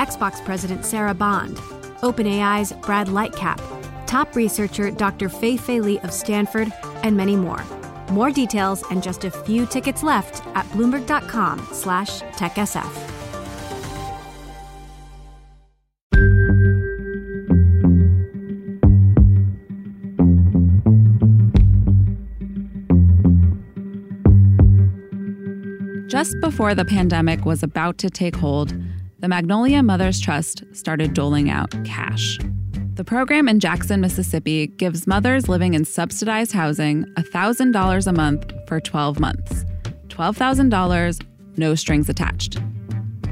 Xbox President Sarah Bond, OpenAI's Brad Lightcap, top researcher Dr. Fei Fei Li of Stanford, and many more. More details and just a few tickets left at bloomberg.com slash techsf. Just before the pandemic was about to take hold, the Magnolia Mothers Trust started doling out cash. The program in Jackson, Mississippi gives mothers living in subsidized housing $1,000 a month for 12 months. $12,000, no strings attached.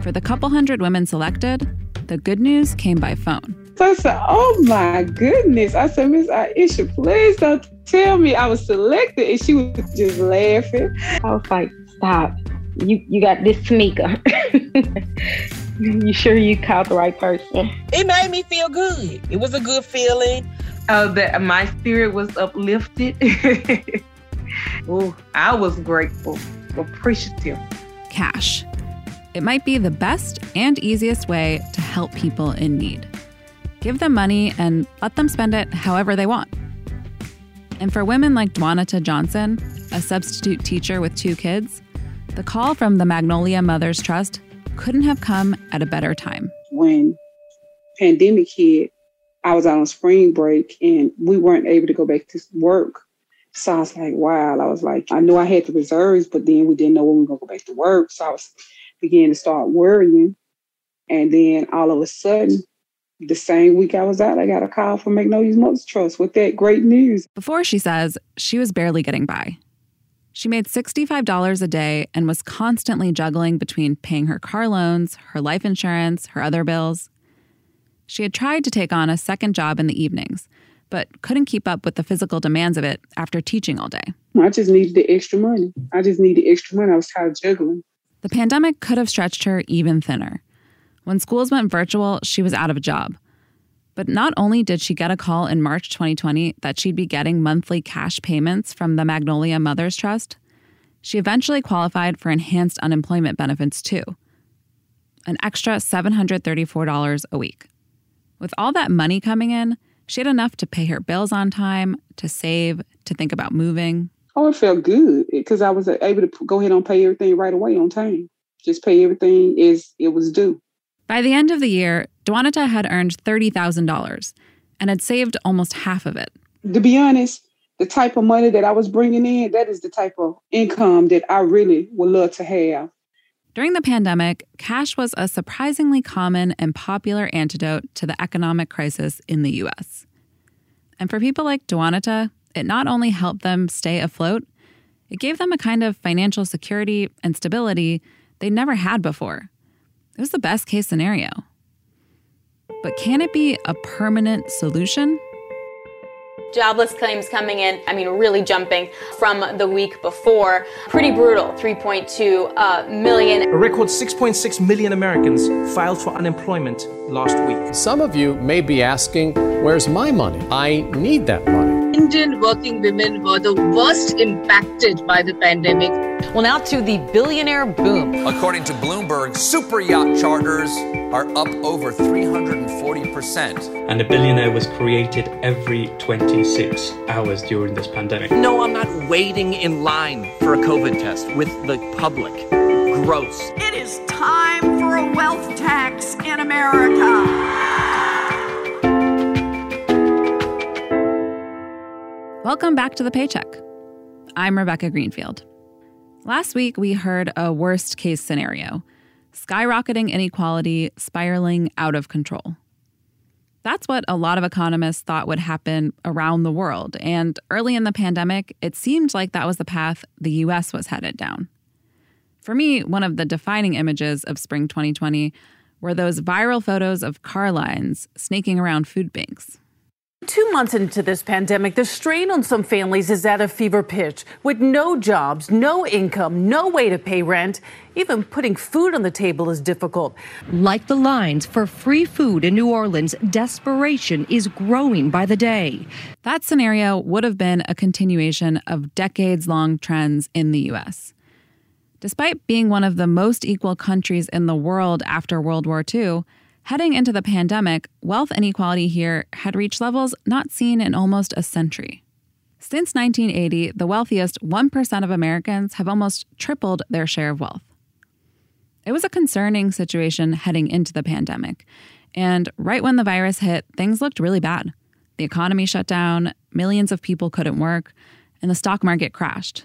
For the couple hundred women selected, the good news came by phone. So I said, Oh my goodness. I said, Miss Aisha, please don't tell me I was selected. And she was just laughing. I was like, Stop. You you got this Tamika. you sure you called the right person? It made me feel good. It was a good feeling. Uh, that my spirit was uplifted. oh, I was grateful, appreciative. Cash. It might be the best and easiest way to help people in need. Give them money and let them spend it however they want. And for women like Dwanita Johnson, a substitute teacher with two kids, the call from the Magnolia Mothers Trust couldn't have come at a better time. When pandemic hit, I was out on spring break and we weren't able to go back to work. So I was like, wow. I was like, I knew I had the reserves, but then we didn't know when we were going to go back to work. So I was beginning to start worrying. And then all of a sudden, the same week I was out, I got a call from Magnolia's Mothers Trust with that great news. Before she says she was barely getting by. She made $65 a day and was constantly juggling between paying her car loans, her life insurance, her other bills. She had tried to take on a second job in the evenings, but couldn't keep up with the physical demands of it after teaching all day. I just needed the extra money. I just needed extra money. I was tired of juggling. The pandemic could have stretched her even thinner. When schools went virtual, she was out of a job. But not only did she get a call in March 2020 that she'd be getting monthly cash payments from the Magnolia Mothers Trust, she eventually qualified for enhanced unemployment benefits too an extra $734 a week. With all that money coming in, she had enough to pay her bills on time, to save, to think about moving. Oh, it felt good because I was able to go ahead and pay everything right away on time. Just pay everything as it was due. By the end of the year, Dwanita had earned $30,000 and had saved almost half of it. To be honest, the type of money that I was bringing in, that is the type of income that I really would love to have. During the pandemic, cash was a surprisingly common and popular antidote to the economic crisis in the US. And for people like Dwanita, it not only helped them stay afloat, it gave them a kind of financial security and stability they never had before. It was the best case scenario. But can it be a permanent solution? Jobless claims coming in, I mean, really jumping from the week before. Pretty brutal 3.2 uh, million. A record 6.6 million Americans filed for unemployment last week. Some of you may be asking, Where's my money? I need that money. Indian working women were the worst impacted by the pandemic. Well, now to the billionaire boom. According to Bloomberg, super yacht charters are up over 340%. And a billionaire was created every 26 hours during this pandemic. No, I'm not waiting in line for a COVID test with the public. Gross. It is time for a wealth tax in America. Welcome back to the paycheck. I'm Rebecca Greenfield. Last week, we heard a worst case scenario skyrocketing inequality spiraling out of control. That's what a lot of economists thought would happen around the world. And early in the pandemic, it seemed like that was the path the US was headed down. For me, one of the defining images of spring 2020 were those viral photos of car lines snaking around food banks. Two months into this pandemic, the strain on some families is at a fever pitch. With no jobs, no income, no way to pay rent, even putting food on the table is difficult. Like the lines for free food in New Orleans, desperation is growing by the day. That scenario would have been a continuation of decades long trends in the U.S. Despite being one of the most equal countries in the world after World War II, Heading into the pandemic, wealth inequality here had reached levels not seen in almost a century. Since 1980, the wealthiest 1% of Americans have almost tripled their share of wealth. It was a concerning situation heading into the pandemic. And right when the virus hit, things looked really bad. The economy shut down, millions of people couldn't work, and the stock market crashed.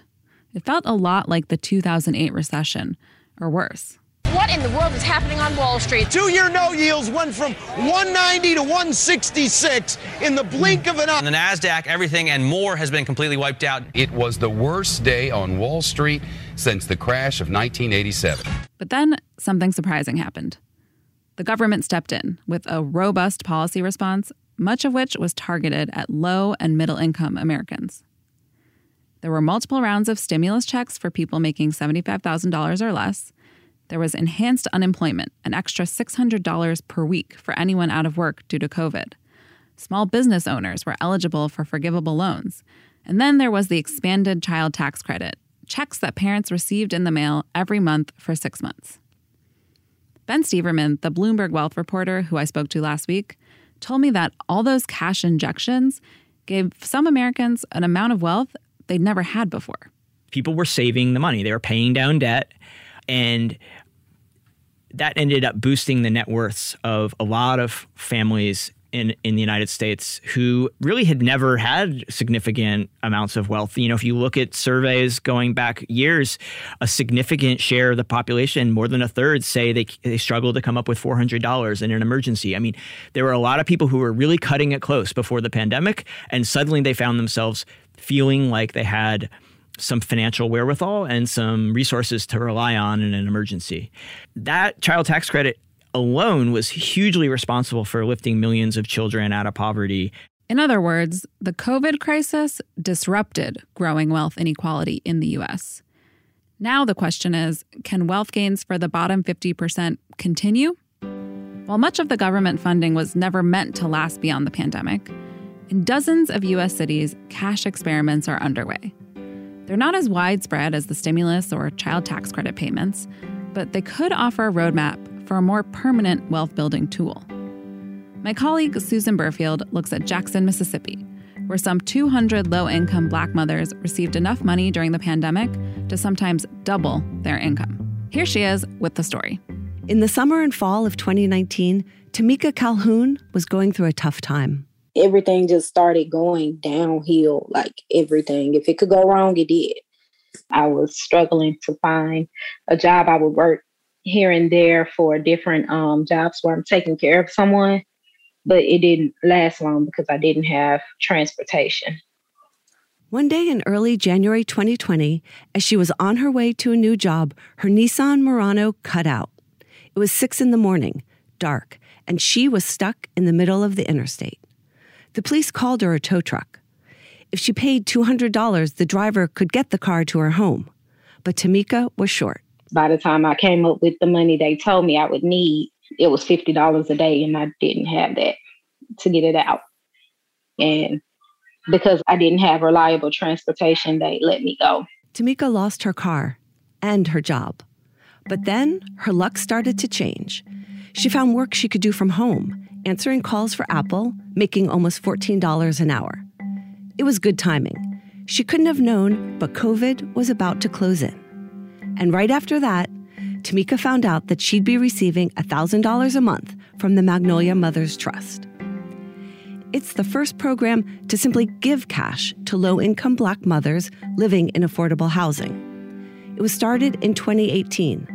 It felt a lot like the 2008 recession, or worse. What in the world is happening on Wall Street? Two year no yields went from 190 to 166 in the blink of an eye. On the NASDAQ, everything and more has been completely wiped out. It was the worst day on Wall Street since the crash of 1987. But then something surprising happened. The government stepped in with a robust policy response, much of which was targeted at low and middle income Americans. There were multiple rounds of stimulus checks for people making $75,000 or less there was enhanced unemployment, an extra $600 per week for anyone out of work due to COVID. Small business owners were eligible for forgivable loans. And then there was the expanded child tax credit, checks that parents received in the mail every month for six months. Ben Steverman, the Bloomberg wealth reporter who I spoke to last week, told me that all those cash injections gave some Americans an amount of wealth they'd never had before. People were saving the money, they were paying down debt and that ended up boosting the net worths of a lot of families in, in the United States who really had never had significant amounts of wealth. You know, if you look at surveys going back years, a significant share of the population, more than a third, say they, they struggle to come up with $400 in an emergency. I mean, there were a lot of people who were really cutting it close before the pandemic, and suddenly they found themselves feeling like they had some financial wherewithal and some resources to rely on in an emergency. That child tax credit alone was hugely responsible for lifting millions of children out of poverty. In other words, the COVID crisis disrupted growing wealth inequality in the US. Now the question is can wealth gains for the bottom 50% continue? While much of the government funding was never meant to last beyond the pandemic, in dozens of US cities, cash experiments are underway. They're not as widespread as the stimulus or child tax credit payments, but they could offer a roadmap for a more permanent wealth building tool. My colleague Susan Berfield looks at Jackson, Mississippi, where some 200 low income black mothers received enough money during the pandemic to sometimes double their income. Here she is with the story. In the summer and fall of 2019, Tamika Calhoun was going through a tough time everything just started going downhill, like everything. If it could go wrong, it did. I was struggling to find a job. I would work here and there for different um, jobs where I'm taking care of someone, but it didn't last long because I didn't have transportation. One day in early January 2020, as she was on her way to a new job, her Nissan Murano cut out. It was six in the morning, dark, and she was stuck in the middle of the interstate. The police called her a tow truck. If she paid $200, the driver could get the car to her home. But Tamika was short. By the time I came up with the money they told me I would need, it was $50 a day, and I didn't have that to get it out. And because I didn't have reliable transportation, they let me go. Tamika lost her car and her job. But then her luck started to change. She found work she could do from home answering calls for Apple, making almost $14 an hour. It was good timing. She couldn't have known, but COVID was about to close in. And right after that, Tamika found out that she'd be receiving $1,000 a month from the Magnolia Mothers Trust. It's the first program to simply give cash to low income black mothers living in affordable housing. It was started in 2018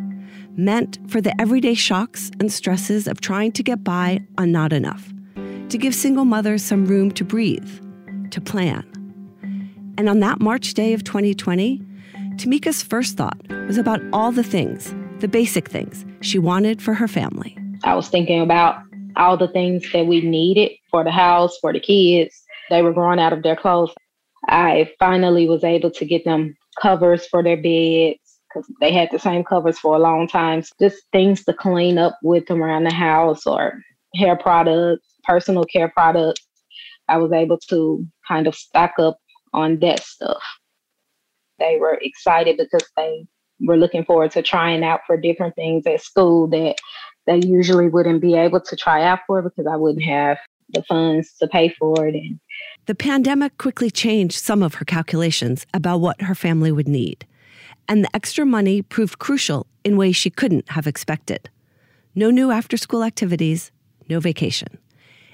meant for the everyday shocks and stresses of trying to get by on not enough, to give single mothers some room to breathe, to plan. And on that March day of 2020, Tamika's first thought was about all the things, the basic things, she wanted for her family. I was thinking about all the things that we needed for the house, for the kids. They were growing out of their clothes. I finally was able to get them covers for their beds because they had the same covers for a long time. Just things to clean up with them around the house or hair products, personal care products. I was able to kind of stock up on that stuff. They were excited because they were looking forward to trying out for different things at school that they usually wouldn't be able to try out for because I wouldn't have the funds to pay for it. And the pandemic quickly changed some of her calculations about what her family would need, and the extra money proved crucial in ways she couldn't have expected. No new after school activities, no vacation.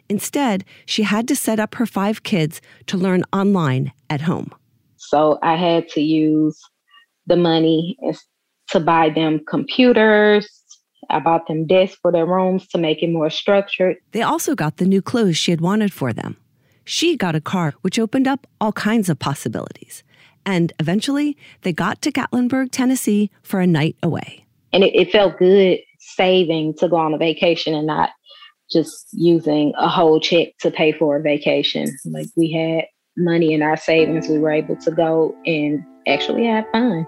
Instead, she had to set up her five kids to learn online at home. So I had to use the money to buy them computers. I bought them desks for their rooms to make it more structured. They also got the new clothes she had wanted for them. She got a car, which opened up all kinds of possibilities. And eventually, they got to Gatlinburg, Tennessee for a night away. And it, it felt good saving to go on a vacation and not just using a whole check to pay for a vacation. Like we had money in our savings, we were able to go and actually have fun.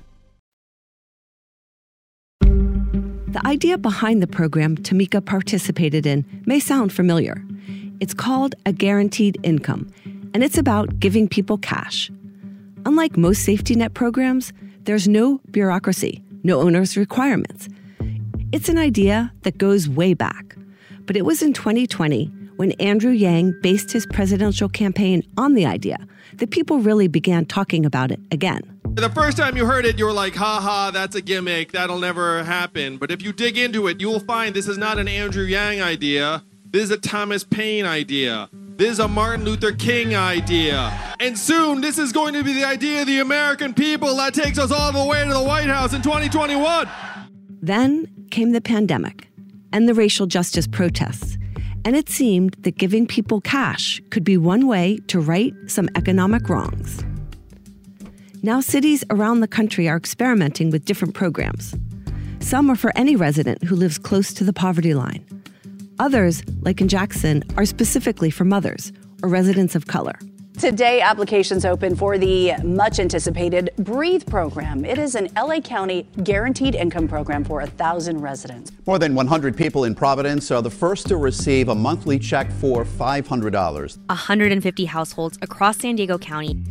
The idea behind the program Tamika participated in may sound familiar. It's called a guaranteed income, and it's about giving people cash. Unlike most safety net programs, there's no bureaucracy, no owner's requirements. It's an idea that goes way back. But it was in 2020 when Andrew Yang based his presidential campaign on the idea that people really began talking about it again. The first time you heard it, you were like, ha ha, that's a gimmick. That'll never happen. But if you dig into it, you will find this is not an Andrew Yang idea. This is a Thomas Paine idea. This is a Martin Luther King idea. And soon, this is going to be the idea of the American people that takes us all the way to the White House in 2021. Then came the pandemic and the racial justice protests. And it seemed that giving people cash could be one way to right some economic wrongs. Now, cities around the country are experimenting with different programs. Some are for any resident who lives close to the poverty line. Others, like in Jackson, are specifically for mothers or residents of color. Today, applications open for the much anticipated Breathe program. It is an LA County guaranteed income program for a thousand residents. More than 100 people in Providence are the first to receive a monthly check for $500. 150 households across San Diego County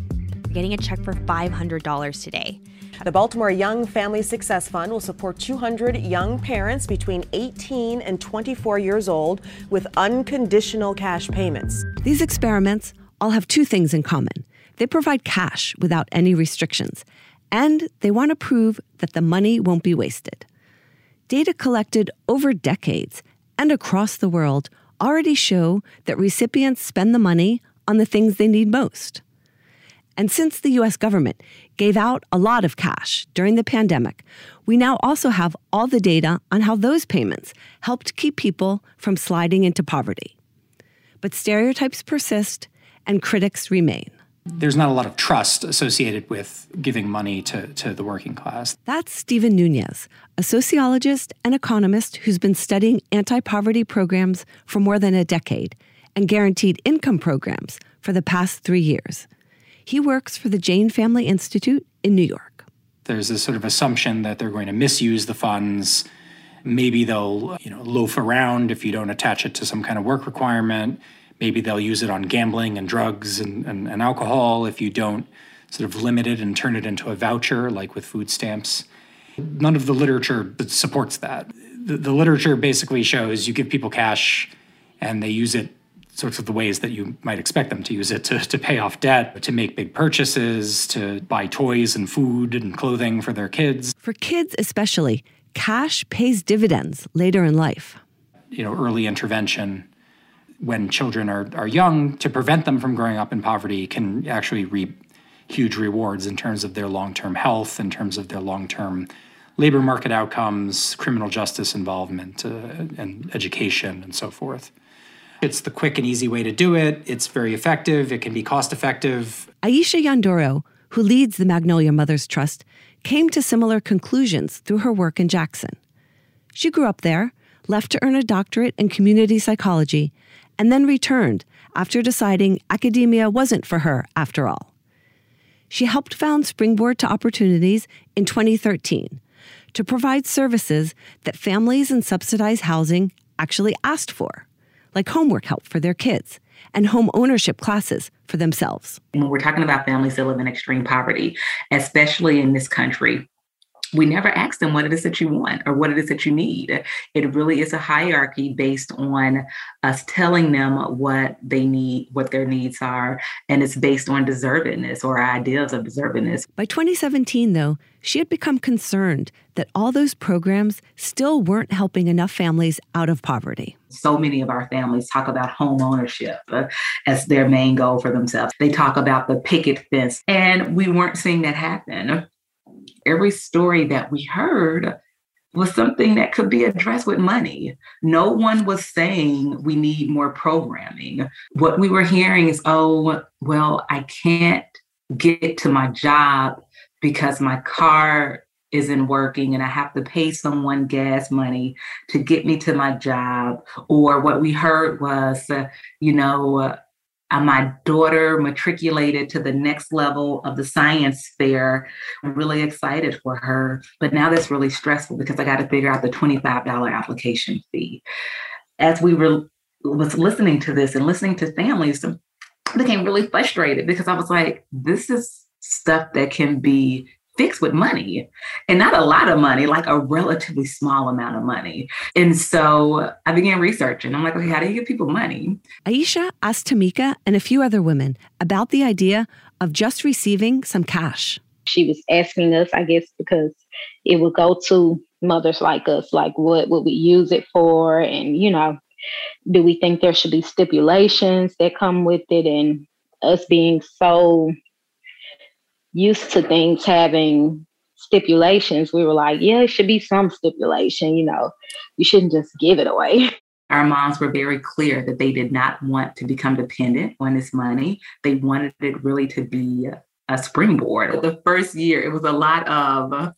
getting a check for $500 today. The Baltimore Young Family Success Fund will support 200 young parents between 18 and 24 years old with unconditional cash payments. These experiments all have two things in common they provide cash without any restrictions, and they want to prove that the money won't be wasted. Data collected over decades and across the world already show that recipients spend the money on the things they need most. And since the US government gave out a lot of cash during the pandemic, we now also have all the data on how those payments helped keep people from sliding into poverty. But stereotypes persist and critics remain. There's not a lot of trust associated with giving money to, to the working class. That's Stephen Nunez, a sociologist and economist who's been studying anti poverty programs for more than a decade and guaranteed income programs for the past three years. He works for the Jain Family Institute in New York. There's this sort of assumption that they're going to misuse the funds. Maybe they'll, you know, loaf around if you don't attach it to some kind of work requirement. Maybe they'll use it on gambling and drugs and, and, and alcohol if you don't sort of limit it and turn it into a voucher, like with food stamps. None of the literature supports that. The, the literature basically shows you give people cash and they use it sorts of the ways that you might expect them to use it to, to pay off debt, to make big purchases, to buy toys and food and clothing for their kids. For kids, especially, cash pays dividends later in life. You know, early intervention when children are, are young to prevent them from growing up in poverty can actually reap huge rewards in terms of their long term health, in terms of their long term labor market outcomes, criminal justice involvement, uh, and education, and so forth. It's the quick and easy way to do it. It's very effective. It can be cost effective. Aisha Nyandoro, who leads the Magnolia Mothers Trust, came to similar conclusions through her work in Jackson. She grew up there, left to earn a doctorate in community psychology, and then returned after deciding academia wasn't for her after all. She helped found Springboard to Opportunities in 2013 to provide services that families in subsidized housing actually asked for like homework help for their kids and home ownership classes for themselves. When we're talking about families that live in extreme poverty, especially in this country, we never ask them what it is that you want or what it is that you need. It really is a hierarchy based on us telling them what they need, what their needs are, and it's based on deservedness or ideas of deservedness. By 2017, though, she had become concerned that all those programs still weren't helping enough families out of poverty. So many of our families talk about home ownership as their main goal for themselves. They talk about the picket fence, and we weren't seeing that happen every story that we heard was something that could be addressed with money. No one was saying we need more programming. What we were hearing is, oh, well, I can't get to my job because my car isn't working and I have to pay someone gas money to get me to my job. Or what we heard was, uh, you know, uh, uh, my daughter matriculated to the next level of the science fair. I'm really excited for her. But now that's really stressful because I got to figure out the $25 application fee. As we were was listening to this and listening to families, I became really frustrated because I was like, this is stuff that can be fixed with money and not a lot of money, like a relatively small amount of money. And so I began researching. I'm like, okay, how do you give people money? Aisha asked Tamika and a few other women about the idea of just receiving some cash. She was asking us, I guess, because it would go to mothers like us, like what would we use it for? And, you know, do we think there should be stipulations that come with it? And us being so used to things having stipulations, we were like, yeah, it should be some stipulation, you know, you shouldn't just give it away. Our moms were very clear that they did not want to become dependent on this money. They wanted it really to be a springboard. The first year, it was a lot of,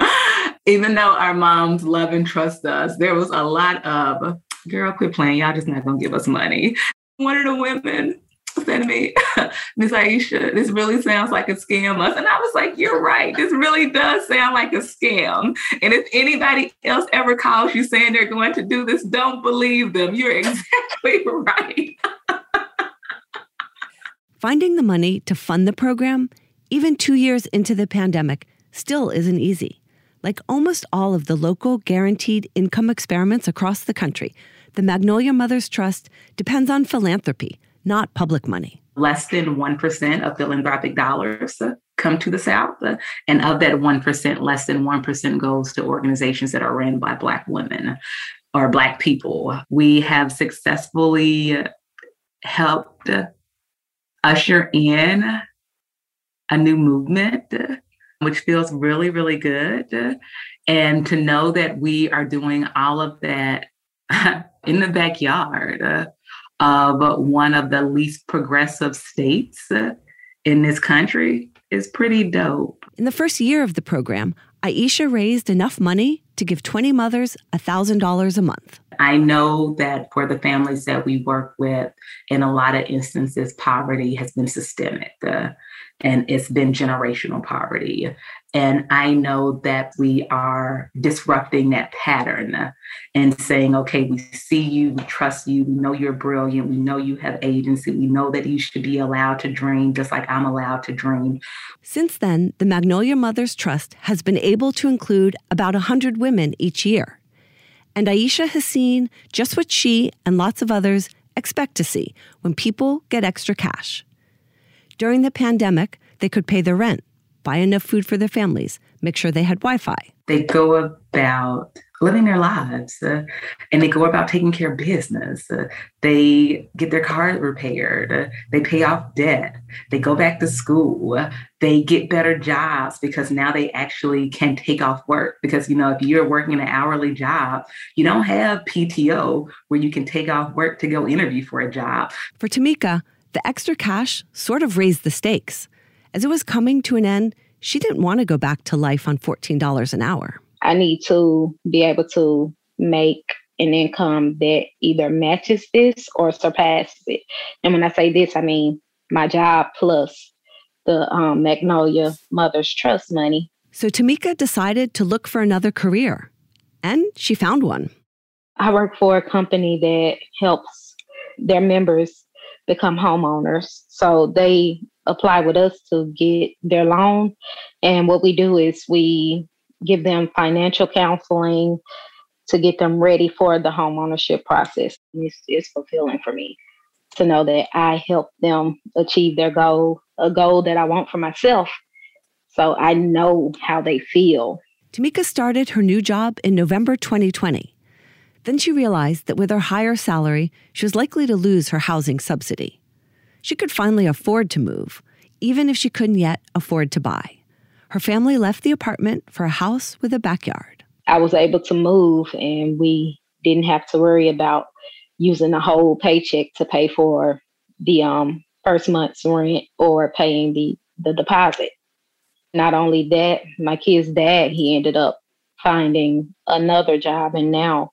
even though our moms love and trust us, there was a lot of, girl, quit playing. Y'all just not to give us money. One of the women to me, Miss Aisha, this really sounds like a scam. us. And I was like, You're right. This really does sound like a scam. And if anybody else ever calls you saying they're going to do this, don't believe them. You're exactly right. Finding the money to fund the program, even two years into the pandemic, still isn't easy. Like almost all of the local guaranteed income experiments across the country, the Magnolia Mothers Trust depends on philanthropy not public money. Less than 1% of philanthropic dollars come to the South. And of that 1%, less than 1% goes to organizations that are ran by Black women or Black people. We have successfully helped usher in a new movement, which feels really, really good. And to know that we are doing all of that in the backyard of one of the least progressive states in this country is pretty dope. In the first year of the program, Aisha raised enough money to give 20 mothers $1,000 a month. I know that for the families that we work with, in a lot of instances, poverty has been systemic. Uh, and it's been generational poverty. And I know that we are disrupting that pattern and saying, okay, we see you, we trust you, we know you're brilliant, we know you have agency, we know that you should be allowed to dream just like I'm allowed to dream. Since then, the Magnolia Mothers Trust has been able to include about 100 women each year. And Aisha has seen just what she and lots of others expect to see when people get extra cash. During the pandemic, they could pay their rent, buy enough food for their families, make sure they had Wi Fi. They go about living their lives uh, and they go about taking care of business. Uh, they get their car repaired. Uh, they pay off debt. They go back to school. they get better jobs because now they actually can take off work. Because, you know, if you're working an hourly job, you don't have PTO where you can take off work to go interview for a job. For Tamika, the extra cash sort of raised the stakes. As it was coming to an end, she didn't want to go back to life on $14 an hour. I need to be able to make an income that either matches this or surpasses it. And when I say this, I mean my job plus the um, Magnolia Mothers Trust money. So Tamika decided to look for another career, and she found one. I work for a company that helps their members become homeowners. So they apply with us to get their loan. And what we do is we give them financial counseling to get them ready for the home ownership process. It's, it's fulfilling for me to know that I help them achieve their goal, a goal that I want for myself. So I know how they feel. Tamika started her new job in November 2020. Then she realized that with her higher salary, she was likely to lose her housing subsidy. She could finally afford to move, even if she couldn't yet afford to buy her family left the apartment for a house with a backyard. I was able to move, and we didn't have to worry about using a whole paycheck to pay for the um, first month's rent or paying the, the deposit. Not only that, my kid's dad, he ended up finding another job, and now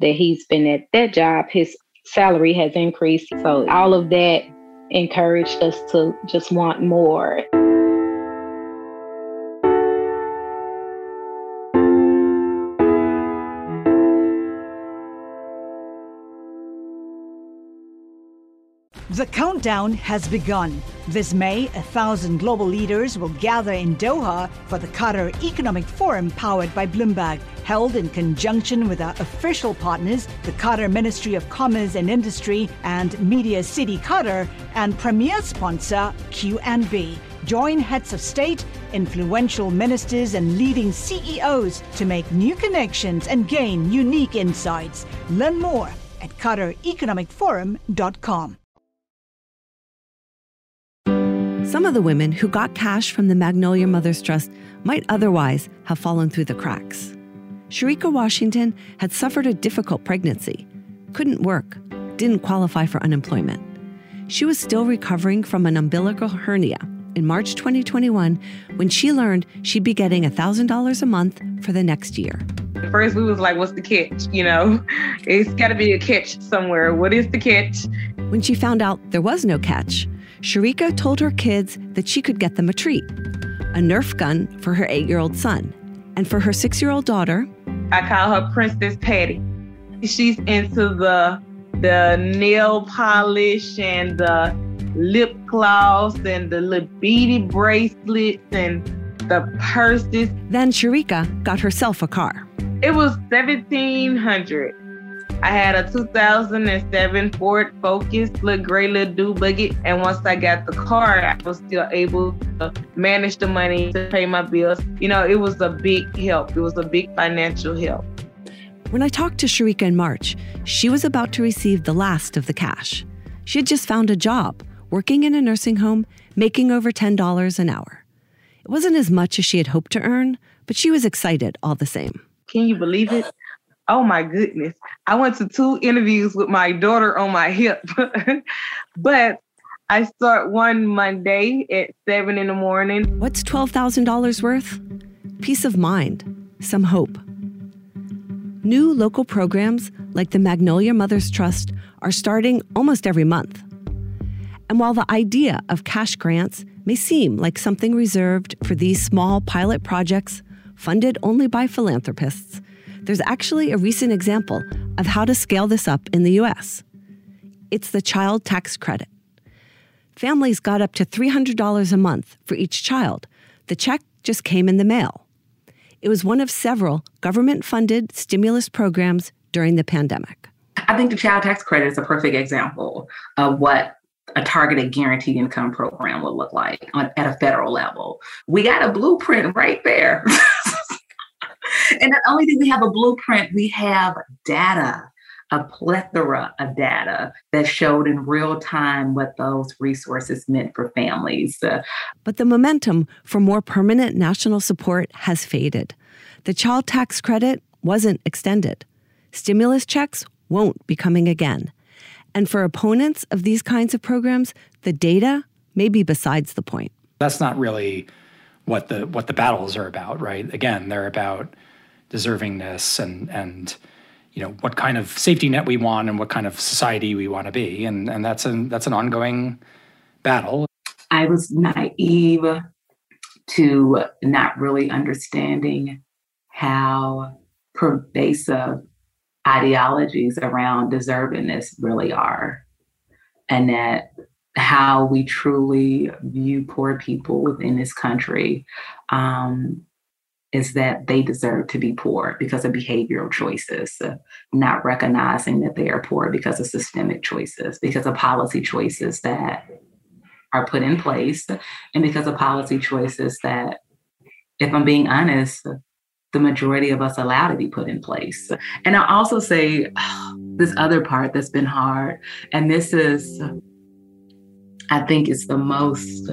that he's been at that job, his salary has increased. So all of that encouraged us to just want more. The countdown has begun. This May, a thousand global leaders will gather in Doha for the Qatar Economic Forum powered by Bloomberg, held in conjunction with our official partners, the Qatar Ministry of Commerce and Industry and Media City Qatar, and premier sponsor QNB. Join heads of state, influential ministers, and leading CEOs to make new connections and gain unique insights. Learn more at QatarEconomicForum.com. Some of the women who got cash from the Magnolia Mothers Trust might otherwise have fallen through the cracks. Sharika Washington had suffered a difficult pregnancy, couldn't work, didn't qualify for unemployment. She was still recovering from an umbilical hernia in March 2021 when she learned she'd be getting $1,000 a month for the next year. At first, we was like, what's the catch? You know, it's got to be a catch somewhere. What is the catch? When she found out there was no catch, Sharika told her kids that she could get them a treat a Nerf gun for her eight year old son. And for her six year old daughter, I call her Princess Patty. She's into the the nail polish and the lip gloss and the little beady bracelets and the purses. Then Sharika got herself a car. It was seventeen hundred. I had a 2007 Ford Focus, little gray little do buggy. And once I got the car, I was still able to manage the money to pay my bills. You know, it was a big help. It was a big financial help. When I talked to Sharika in March, she was about to receive the last of the cash. She had just found a job, working in a nursing home, making over $10 an hour. It wasn't as much as she had hoped to earn, but she was excited all the same. Can you believe it? Oh my goodness. I went to two interviews with my daughter on my hip. but I start one Monday at seven in the morning. What's $12,000 worth? Peace of mind, some hope. New local programs like the Magnolia Mothers Trust are starting almost every month. And while the idea of cash grants may seem like something reserved for these small pilot projects funded only by philanthropists, there's actually a recent example of how to scale this up in the US. It's the child tax credit. Families got up to $300 a month for each child. The check just came in the mail. It was one of several government funded stimulus programs during the pandemic. I think the child tax credit is a perfect example of what a targeted guaranteed income program would look like on, at a federal level. We got a blueprint right there. and not only do we have a blueprint, we have data, a plethora of data that showed in real time what those resources meant for families. Uh, but the momentum for more permanent national support has faded. The child tax credit wasn't extended. Stimulus checks won't be coming again. And for opponents of these kinds of programs, the data may be besides the point. That's not really what the what the battles are about, right? Again, they're about deservingness and and you know what kind of safety net we want and what kind of society we want to be, and and that's an that's an ongoing battle. I was naive to not really understanding how pervasive ideologies around deservingness really are, and that how we truly view poor people within this country um, is that they deserve to be poor because of behavioral choices, not recognizing that they are poor because of systemic choices, because of policy choices that are put in place, and because of policy choices that, if I'm being honest, the majority of us allow to be put in place. And I also say oh, this other part that's been hard, and this is, I think, it's the most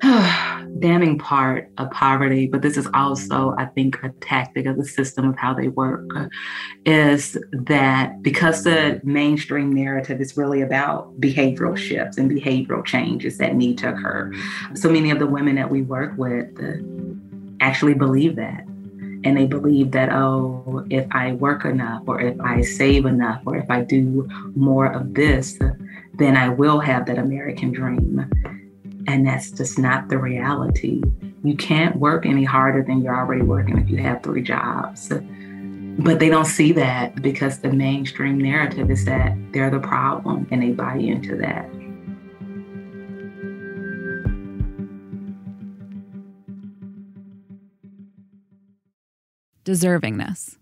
damning part of poverty, but this is also, I think, a tactic of the system of how they work, is that because the mainstream narrative is really about behavioral shifts and behavioral changes that need to occur, so many of the women that we work with actually believe that. And they believe that, oh, if I work enough, or if I save enough, or if I do more of this, then I will have that American dream. And that's just not the reality. You can't work any harder than you're already working if you have three jobs. But they don't see that because the mainstream narrative is that they're the problem and they buy into that. deservingness.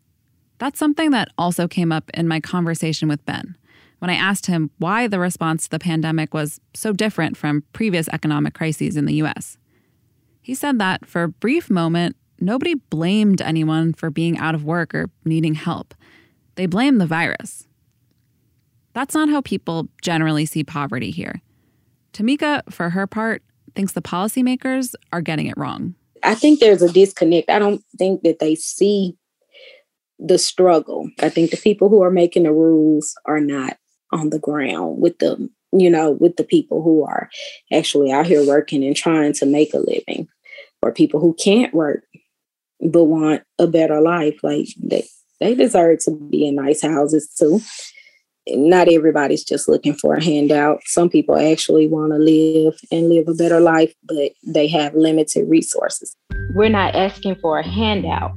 That's something that also came up in my conversation with Ben when I asked him why the response to the pandemic was so different from previous economic crises in the US. He said that for a brief moment, nobody blamed anyone for being out of work or needing help. They blamed the virus. That's not how people generally see poverty here. Tamika, for her part, thinks the policymakers are getting it wrong. I think there's a disconnect. I don't think that they see the struggle. I think the people who are making the rules are not on the ground with the, you know, with the people who are actually out here working and trying to make a living, or people who can't work but want a better life. Like they they deserve to be in nice houses too not everybody's just looking for a handout. Some people actually want to live and live a better life, but they have limited resources. We're not asking for a handout.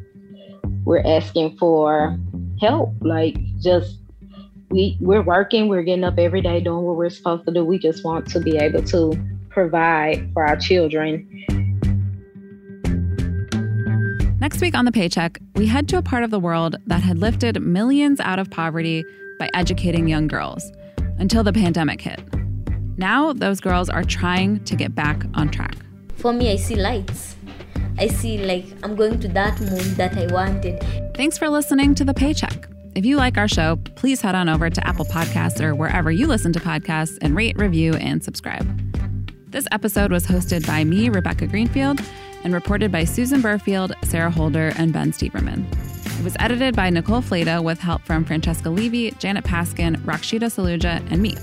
We're asking for help. Like just we we're working, we're getting up every day doing what we're supposed to do. We just want to be able to provide for our children. Next week on the paycheck, we head to a part of the world that had lifted millions out of poverty by educating young girls until the pandemic hit. Now, those girls are trying to get back on track. For me, I see lights. I see like I'm going to that moon that I wanted. Thanks for listening to The Paycheck. If you like our show, please head on over to Apple Podcasts or wherever you listen to podcasts and rate, review, and subscribe. This episode was hosted by me, Rebecca Greenfield, and reported by Susan Berfield, Sarah Holder, and Ben Steverman. It was edited by Nicole Flata with help from Francesca Levy, Janet Paskin, Rakshita Saluja, and me.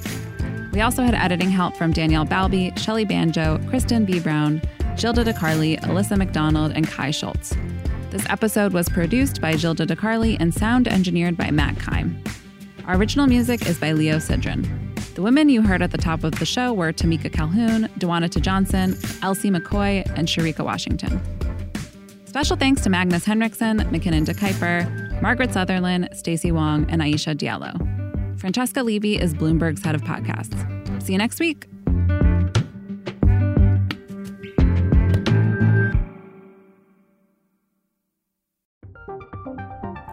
We also had editing help from Danielle Balby, Shelly Banjo, Kristen B. Brown, Gilda DeCarli, Alyssa McDonald, and Kai Schultz. This episode was produced by Gilda DeCarli and sound engineered by Matt Kime. Our original music is by Leo Sidran. The women you heard at the top of the show were Tamika Calhoun, Dewanita Johnson, Elsie McCoy, and Sharika Washington. Special thanks to Magnus Henriksen, McKinnon DeKuyper, Margaret Sutherland, Stacey Wong, and Aisha Diallo. Francesca Levy is Bloomberg's head of podcasts. See you next week.